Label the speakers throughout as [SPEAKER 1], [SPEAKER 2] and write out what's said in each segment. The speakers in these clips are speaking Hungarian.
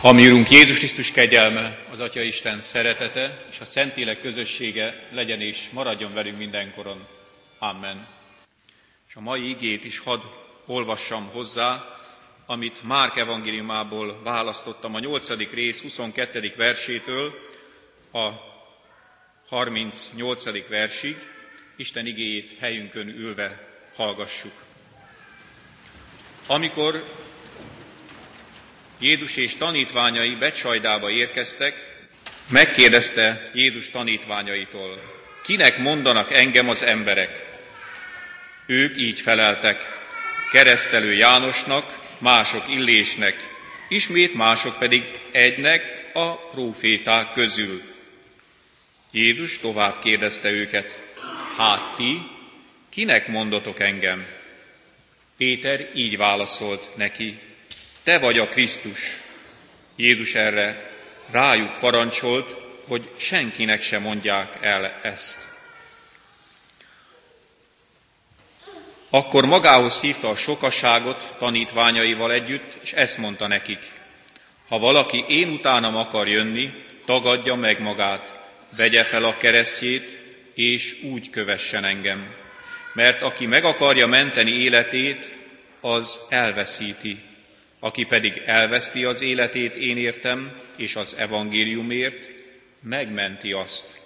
[SPEAKER 1] Ami Urunk Jézus Krisztus kegyelme, az Atya Isten szeretete és a Szentlélek közössége legyen és maradjon velünk mindenkoron. Amen. És a mai igét is hadd olvassam hozzá, amit Márk evangéliumából választottam a 8. rész 22. versétől a 38. versig. Isten igéjét helyünkön ülve hallgassuk. Amikor Jézus és tanítványai Becsajdába érkeztek, megkérdezte Jézus tanítványaitól, kinek mondanak engem az emberek? Ők így feleltek, keresztelő Jánosnak, mások Illésnek, ismét mások pedig egynek a próféták közül. Jézus tovább kérdezte őket, hát ti, kinek mondotok engem? Péter így válaszolt neki, te vagy a Krisztus. Jézus erre rájuk parancsolt, hogy senkinek se mondják el ezt. Akkor magához hívta a sokaságot tanítványaival együtt, és ezt mondta nekik. Ha valaki én utánam akar jönni, tagadja meg magát, vegye fel a keresztjét, és úgy kövessen engem. Mert aki meg akarja menteni életét, az elveszíti. Aki pedig elveszti az életét én értem, és az evangéliumért, megmenti azt.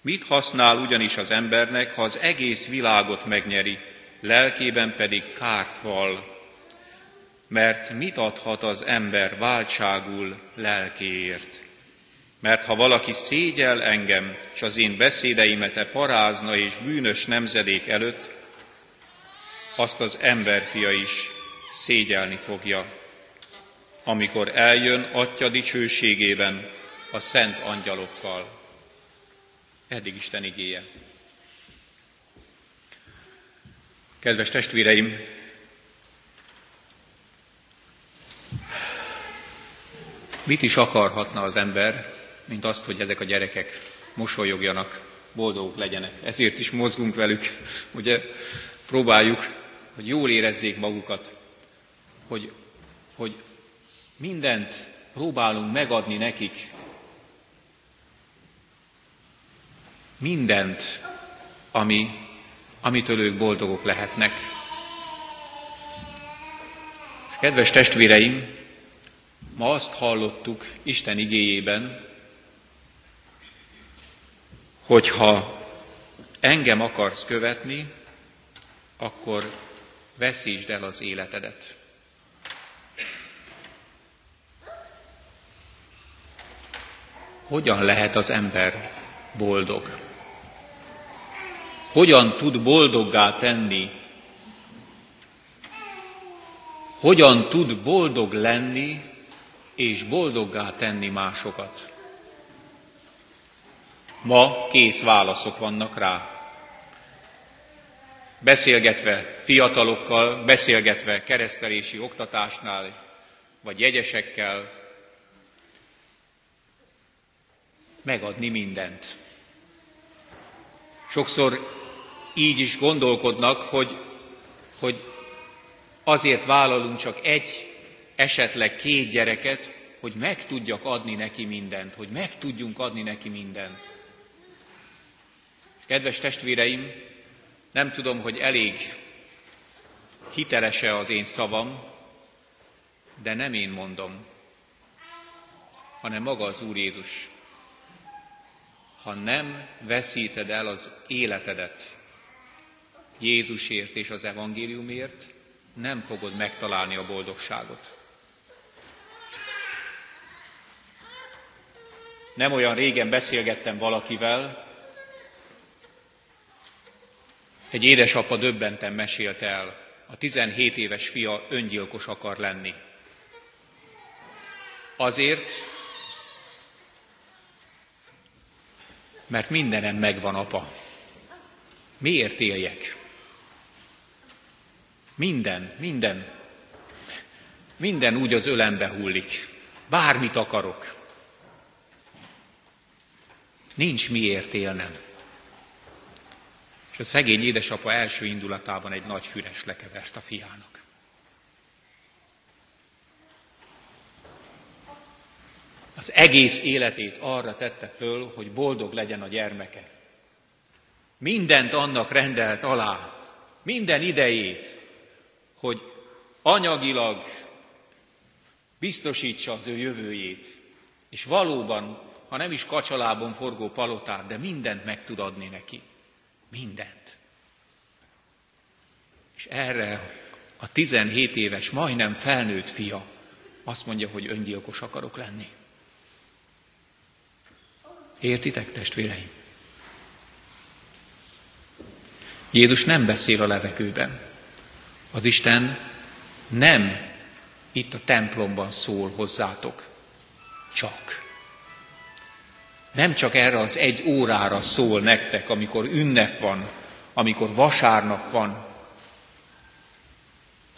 [SPEAKER 1] Mit használ ugyanis az embernek, ha az egész világot megnyeri, lelkében pedig kárt val? Mert mit adhat az ember váltságul lelkéért? Mert ha valaki szégyel engem, és az én beszédeimet e parázna és bűnös nemzedék előtt, azt az emberfia is szégyelni fogja amikor eljön Atya dicsőségében a szent angyalokkal. Eddig Isten igéje. Kedves testvéreim, mit is akarhatna az ember, mint azt, hogy ezek a gyerekek mosolyogjanak, boldogok legyenek. Ezért is mozgunk velük, ugye próbáljuk, hogy jól érezzék magukat, hogy, hogy mindent próbálunk megadni nekik, mindent, ami, amitől ők boldogok lehetnek. És kedves testvéreim, ma azt hallottuk Isten igéjében, hogy ha engem akarsz követni, akkor veszítsd el az életedet. Hogyan lehet az ember boldog? Hogyan tud boldoggá tenni? Hogyan tud boldog lenni és boldoggá tenni másokat? Ma kész válaszok vannak rá. Beszélgetve fiatalokkal, beszélgetve keresztelési oktatásnál, vagy jegyesekkel, megadni mindent. Sokszor így is gondolkodnak, hogy, hogy azért vállalunk csak egy, esetleg két gyereket, hogy meg tudjak adni neki mindent, hogy meg tudjunk adni neki mindent. Kedves testvéreim, nem tudom, hogy elég hitelese az én szavam, de nem én mondom, hanem maga az Úr Jézus ha nem veszíted el az életedet Jézusért és az evangéliumért, nem fogod megtalálni a boldogságot. Nem olyan régen beszélgettem valakivel, egy édesapa döbbenten mesélte el, a 17 éves fia öngyilkos akar lenni. Azért, mert mindenem megvan, apa. Miért éljek? Minden, minden, minden úgy az ölembe hullik. Bármit akarok. Nincs miért élnem. És a szegény édesapa első indulatában egy nagy füres lekevert a fiának. Az egész életét arra tette föl, hogy boldog legyen a gyermeke. Mindent annak rendelt alá, minden idejét, hogy anyagilag biztosítsa az ő jövőjét, és valóban, ha nem is kacsalában forgó palotát, de mindent meg tud adni neki. Mindent. És erre a 17 éves, majdnem felnőtt fia azt mondja, hogy öngyilkos akarok lenni. Értitek, testvéreim? Jézus nem beszél a levegőben. Az Isten nem itt a templomban szól hozzátok. Csak. Nem csak erre az egy órára szól nektek, amikor ünnep van, amikor vasárnap van.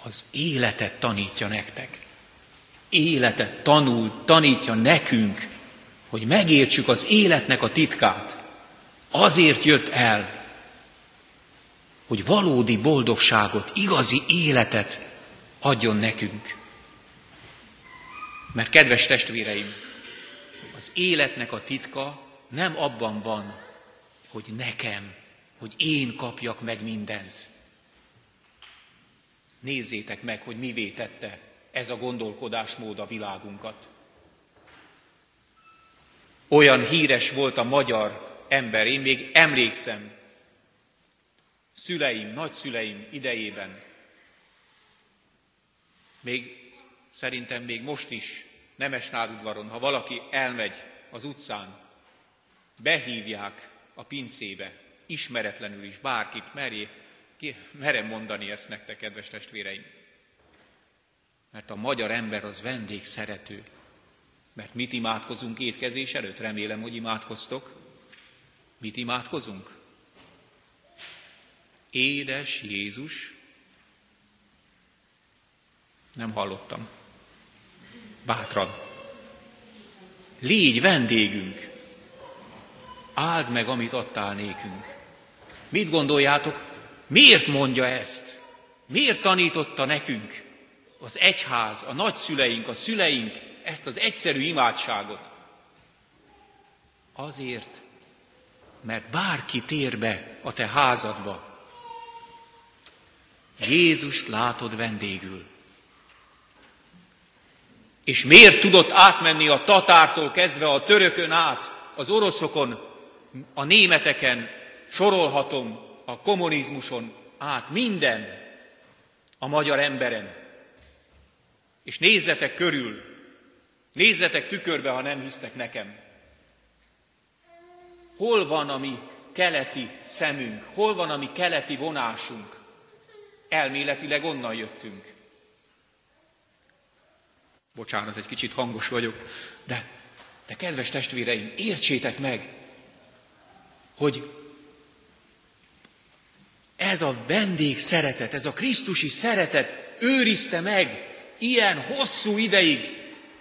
[SPEAKER 1] Az életet tanítja nektek. Életet tanul, tanítja nekünk, hogy megértsük az életnek a titkát. Azért jött el, hogy valódi boldogságot, igazi életet adjon nekünk. Mert kedves testvéreim, az életnek a titka nem abban van, hogy nekem, hogy én kapjak meg mindent. Nézzétek meg, hogy mivé tette ez a gondolkodásmód a világunkat. Olyan híres volt a magyar ember, én még emlékszem, szüleim, nagyszüleim idejében, még szerintem még most is Nemesnárudvaron, ha valaki elmegy az utcán, behívják a pincébe, ismeretlenül is bárkit merjé, ki, merem mondani ezt nektek, kedves testvéreim. Mert a magyar ember az vendég szerető. Mert mit imádkozunk étkezés előtt? Remélem, hogy imádkoztok. Mit imádkozunk? Édes Jézus. Nem hallottam. Bátran. Légy vendégünk. Áld meg, amit adtál nékünk. Mit gondoljátok, miért mondja ezt? Miért tanította nekünk az egyház, a nagyszüleink, a szüleink ezt az egyszerű imádságot? Azért, mert bárki tér be a te házadba, Jézust látod vendégül. És miért tudott átmenni a tatártól kezdve a törökön át, az oroszokon, a németeken, sorolhatom, a kommunizmuson át, minden a magyar emberen. És nézzetek körül, nézzetek tükörbe, ha nem hisztek nekem. Hol van a mi keleti szemünk, hol van a mi keleti vonásunk? Elméletileg onnan jöttünk. Bocsánat, egy kicsit hangos vagyok, de, de kedves testvéreim, értsétek meg, hogy ez a vendég szeretet, ez a Krisztusi szeretet őrizte meg ilyen hosszú ideig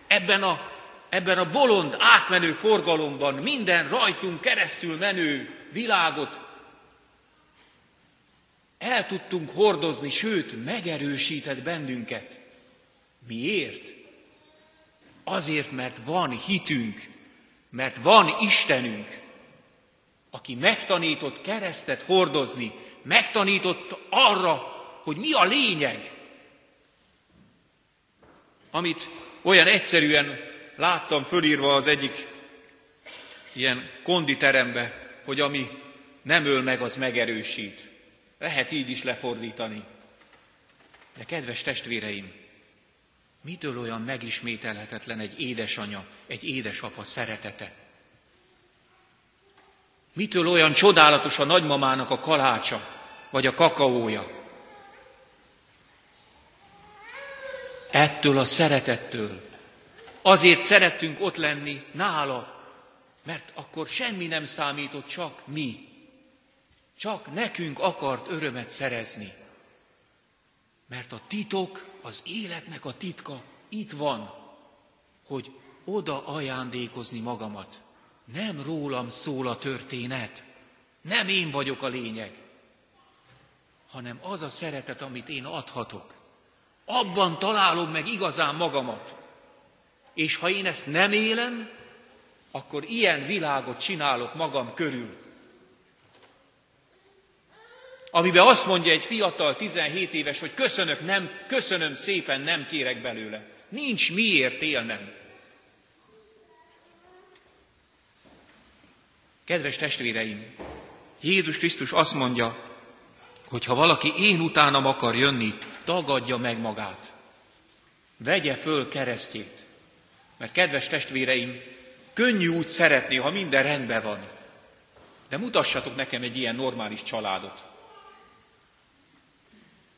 [SPEAKER 1] ebben a, ebben a bolond átmenő forgalomban, minden rajtunk keresztül menő világot el tudtunk hordozni, sőt, megerősített bennünket. Miért? Azért, mert van hitünk, mert van Istenünk, aki megtanított keresztet hordozni, megtanított arra, hogy mi a lényeg, amit olyan egyszerűen láttam fölírva az egyik ilyen konditerembe, hogy ami nem öl meg, az megerősít. Lehet így is lefordítani. De kedves testvéreim, mitől olyan megismételhetetlen egy édesanya, egy édesapa szeretete? Mitől olyan csodálatos a nagymamának a kalácsa, vagy a kakaója? Ettől a szeretettől. Azért szerettünk ott lenni nála, mert akkor semmi nem számított, csak mi. Csak nekünk akart örömet szerezni. Mert a titok, az életnek a titka itt van, hogy oda ajándékozni magamat. Nem rólam szól a történet, nem én vagyok a lényeg, hanem az a szeretet, amit én adhatok. Abban találom meg igazán magamat. És ha én ezt nem élem, akkor ilyen világot csinálok magam körül. Amiben azt mondja egy fiatal, 17 éves, hogy köszönök, nem, köszönöm szépen, nem kérek belőle. Nincs miért élnem. Kedves testvéreim, Jézus Krisztus azt mondja, hogy ha valaki én utánam akar jönni, tagadja meg magát. Vegye föl keresztjét. Mert kedves testvéreim, könnyű úgy szeretni, ha minden rendben van. De mutassatok nekem egy ilyen normális családot,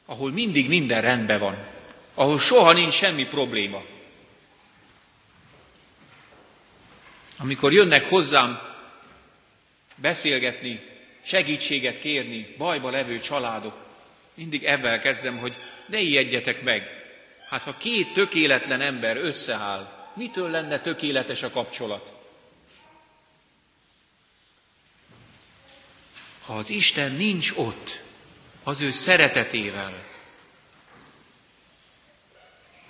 [SPEAKER 1] ahol mindig minden rendben van, ahol soha nincs semmi probléma. Amikor jönnek hozzám beszélgetni, segítséget kérni, bajba levő családok, mindig ebben kezdem, hogy ne ijedjetek meg. Hát ha két tökéletlen ember összeáll, mitől lenne tökéletes a kapcsolat? Ha az Isten nincs ott, az ő szeretetével,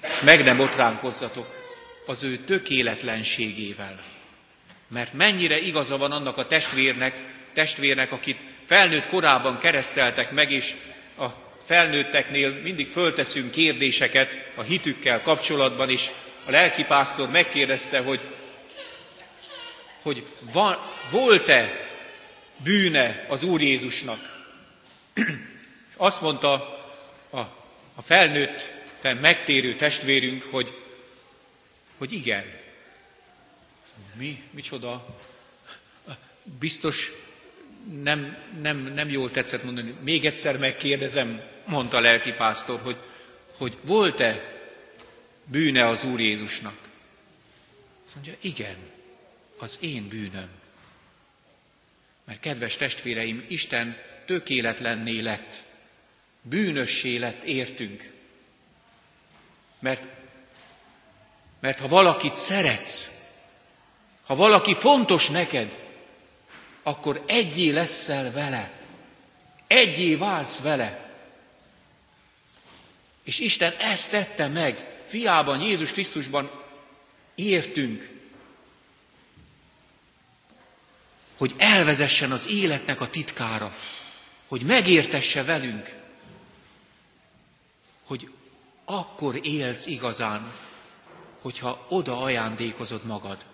[SPEAKER 1] és meg nem otránkozzatok az ő tökéletlenségével. Mert mennyire igaza van annak a testvérnek, testvérnek, akit felnőtt korában kereszteltek meg, és a felnőtteknél mindig fölteszünk kérdéseket a hitükkel kapcsolatban, és a lelkipásztor megkérdezte, hogy, hogy van, volt-e bűne az Úr Jézusnak. Azt mondta a, a felnőtt, megtérő testvérünk, hogy, hogy igen. Mi? Micsoda? Biztos nem, nem, nem jól tetszett mondani. Még egyszer megkérdezem, mondta a lelkipásztor, hogy, hogy volt-e bűne az Úr Jézusnak? Azt mondja, igen, az én bűnöm. Mert kedves testvéreim, Isten tökéletlenné lett, bűnössé lett értünk. Mert, mert ha valakit szeretsz, ha valaki fontos neked, akkor egyé leszel vele. Egyé válsz vele. És Isten ezt tette meg, fiában, Jézus Krisztusban értünk, hogy elvezessen az életnek a titkára, hogy megértesse velünk, hogy akkor élsz igazán, hogyha oda ajándékozod magad.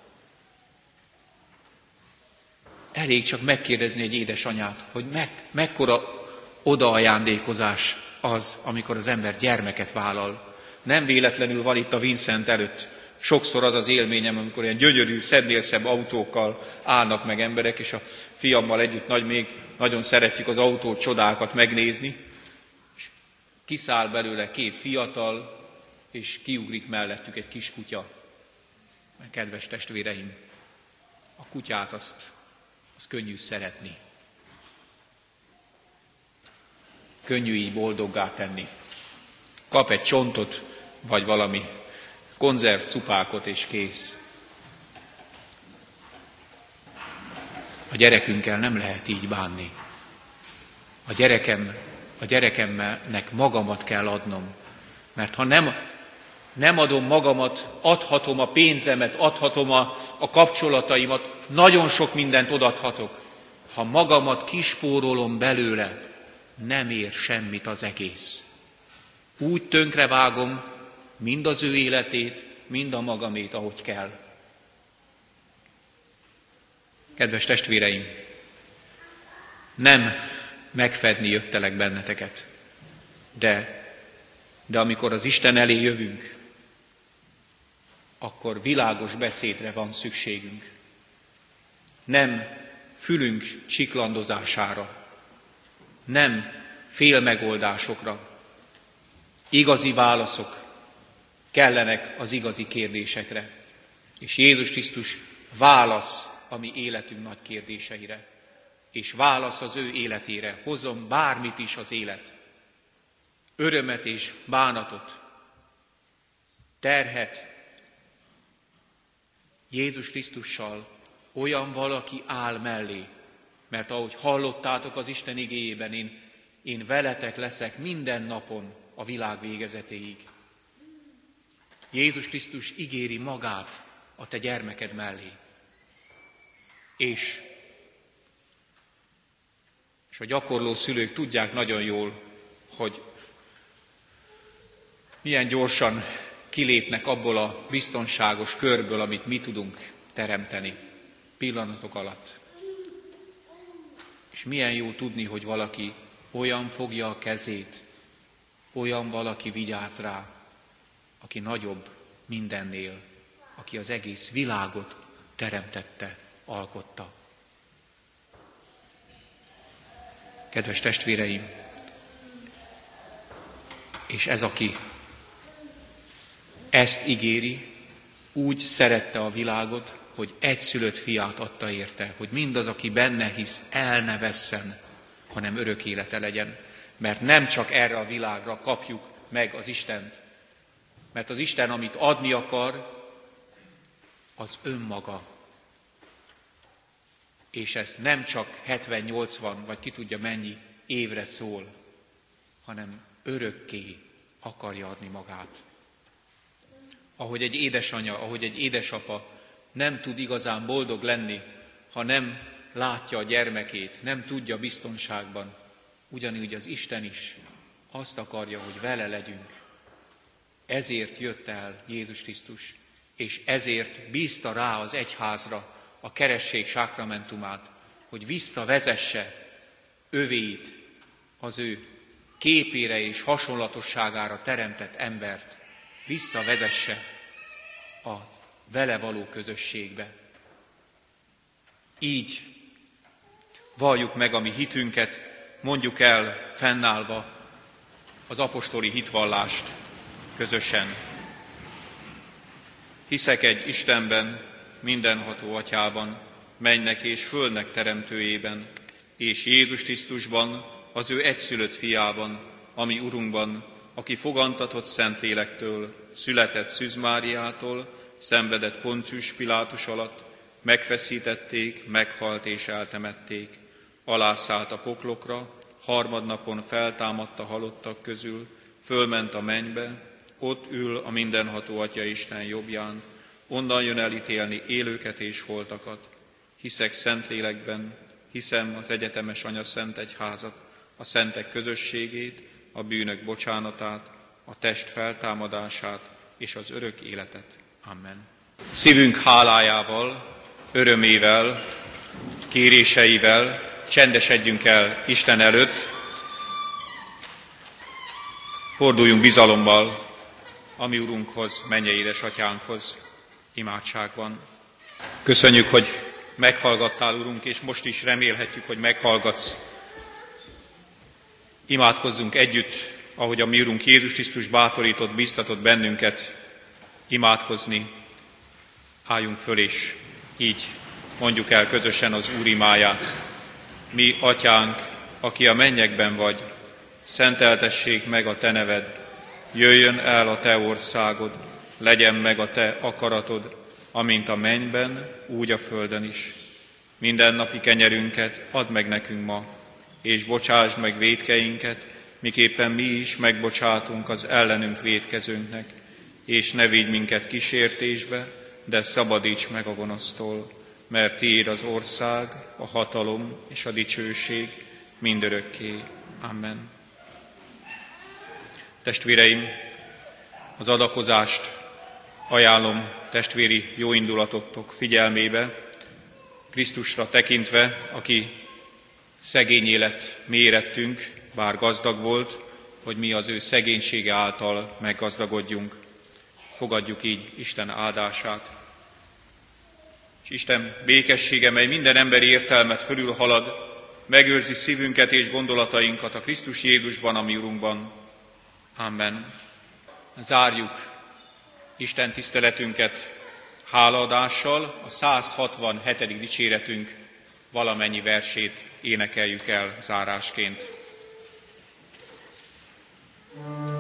[SPEAKER 1] Elég csak megkérdezni egy édesanyát, hogy meg, mekkora odaajándékozás az, amikor az ember gyermeket vállal. Nem véletlenül van itt a Vincent előtt. Sokszor az az élményem, amikor ilyen gyönyörű, szednél szebb autókkal állnak meg emberek, és a fiammal együtt nagy még nagyon szeretjük az autó csodákat megnézni, és kiszáll belőle két fiatal, és kiugrik mellettük egy kis kutya. Kedves testvéreim, a kutyát azt az könnyű szeretni. Könnyű így boldoggá tenni. Kap egy csontot, vagy valami konzerv cupákot, és kész. A gyerekünkkel nem lehet így bánni. A gyerekem, a gyerekemnek magamat kell adnom. Mert ha nem, nem adom magamat, adhatom a pénzemet, adhatom a, a kapcsolataimat, nagyon sok mindent odathatok. Ha magamat kispórolom belőle, nem ér semmit az egész. Úgy tönkrevágom mind az ő életét, mind a magamét, ahogy kell. Kedves testvéreim, nem megfedni jöttelek benneteket, de, de amikor az Isten elé jövünk, akkor világos beszédre van szükségünk nem fülünk csiklandozására, nem félmegoldásokra. Igazi válaszok kellenek az igazi kérdésekre. És Jézus Krisztus válasz a mi életünk nagy kérdéseire. És válasz az ő életére. Hozom bármit is az élet. Örömet és bánatot. Terhet. Jézus Krisztussal olyan valaki áll mellé. Mert ahogy hallottátok az Isten igéjében, én, én veletek leszek minden napon a világ végezetéig. Jézus Krisztus ígéri magát a te gyermeked mellé. És, és a gyakorló szülők tudják nagyon jól, hogy milyen gyorsan kilépnek abból a biztonságos körből, amit mi tudunk teremteni pillanatok alatt. És milyen jó tudni, hogy valaki olyan fogja a kezét, olyan valaki vigyáz rá, aki nagyobb mindennél, aki az egész világot teremtette, alkotta. Kedves testvéreim, és ez, aki ezt ígéri, úgy szerette a világot, hogy egyszülött fiát adta érte, hogy mindaz, aki benne hisz, el ne vesszen, hanem örök élete legyen. Mert nem csak erre a világra kapjuk meg az Istent, mert az Isten, amit adni akar, az önmaga. És ez nem csak 70-80, vagy ki tudja mennyi évre szól, hanem örökké akarja adni magát. Ahogy egy édesanya, ahogy egy édesapa nem tud igazán boldog lenni, ha nem látja a gyermekét, nem tudja biztonságban, ugyanúgy az Isten is azt akarja, hogy vele legyünk. Ezért jött el Jézus Krisztus, és ezért bízta rá az egyházra a keresség sákramentumát, hogy visszavezesse övéit, az ő képére és hasonlatosságára teremtett embert, visszavezesse a vele való közösségbe. Így valljuk meg a mi hitünket, mondjuk el fennállva az apostoli hitvallást közösen. Hiszek egy Istenben, mindenható atyában, mennek és fölnek teremtőjében, és Jézus Krisztusban, az ő egyszülött fiában, ami Urunkban, aki fogantatott Szentlélektől, született Szűz Máriától, szenvedett Poncius Pilátus alatt, megfeszítették, meghalt és eltemették, alászállt a poklokra, harmadnapon feltámadta halottak közül, fölment a mennybe, ott ül a mindenható Atya Isten jobbján, onnan jön elítélni élőket és holtakat. Hiszek Szentlélekben, hiszem az egyetemes Anya Szent Egyházat, a szentek közösségét, a bűnök bocsánatát, a test feltámadását és az örök életet. Amen. Szívünk hálájával, örömével, kéréseivel csendesedjünk el Isten előtt, forduljunk bizalommal a mi Urunkhoz, mennyei édesatyánkhoz imádságban. Köszönjük, hogy meghallgattál, Urunk, és most is remélhetjük, hogy meghallgatsz. Imádkozzunk együtt, ahogy a mi Urunk Jézus Krisztus bátorított, biztatott bennünket imádkozni. Álljunk föl, és így mondjuk el közösen az Úr imáját. Mi, Atyánk, aki a mennyekben vagy, szenteltessék meg a Te neved, jöjjön el a Te országod, legyen meg a Te akaratod, amint a mennyben, úgy a földön is. Minden napi kenyerünket add meg nekünk ma, és bocsásd meg védkeinket, miképpen mi is megbocsátunk az ellenünk védkezőnknek, és ne vigy minket kísértésbe, de szabadíts meg a gonosztól, mert Tiéd az ország, a hatalom és a dicsőség mindörökké. Amen. Testvéreim, az adakozást ajánlom testvéri jóindulatotok figyelmébe, Krisztusra tekintve, aki szegény élet mérettünk, bár gazdag volt, hogy mi az ő szegénysége által meggazdagodjunk fogadjuk így Isten áldását. És Isten békessége, mely minden emberi értelmet fölülhalad, megőrzi szívünket és gondolatainkat a Krisztus Jézusban, a mi Urunkban. Amen. Zárjuk Isten tiszteletünket hálaadással, a 167. dicséretünk valamennyi versét énekeljük el zárásként. thank you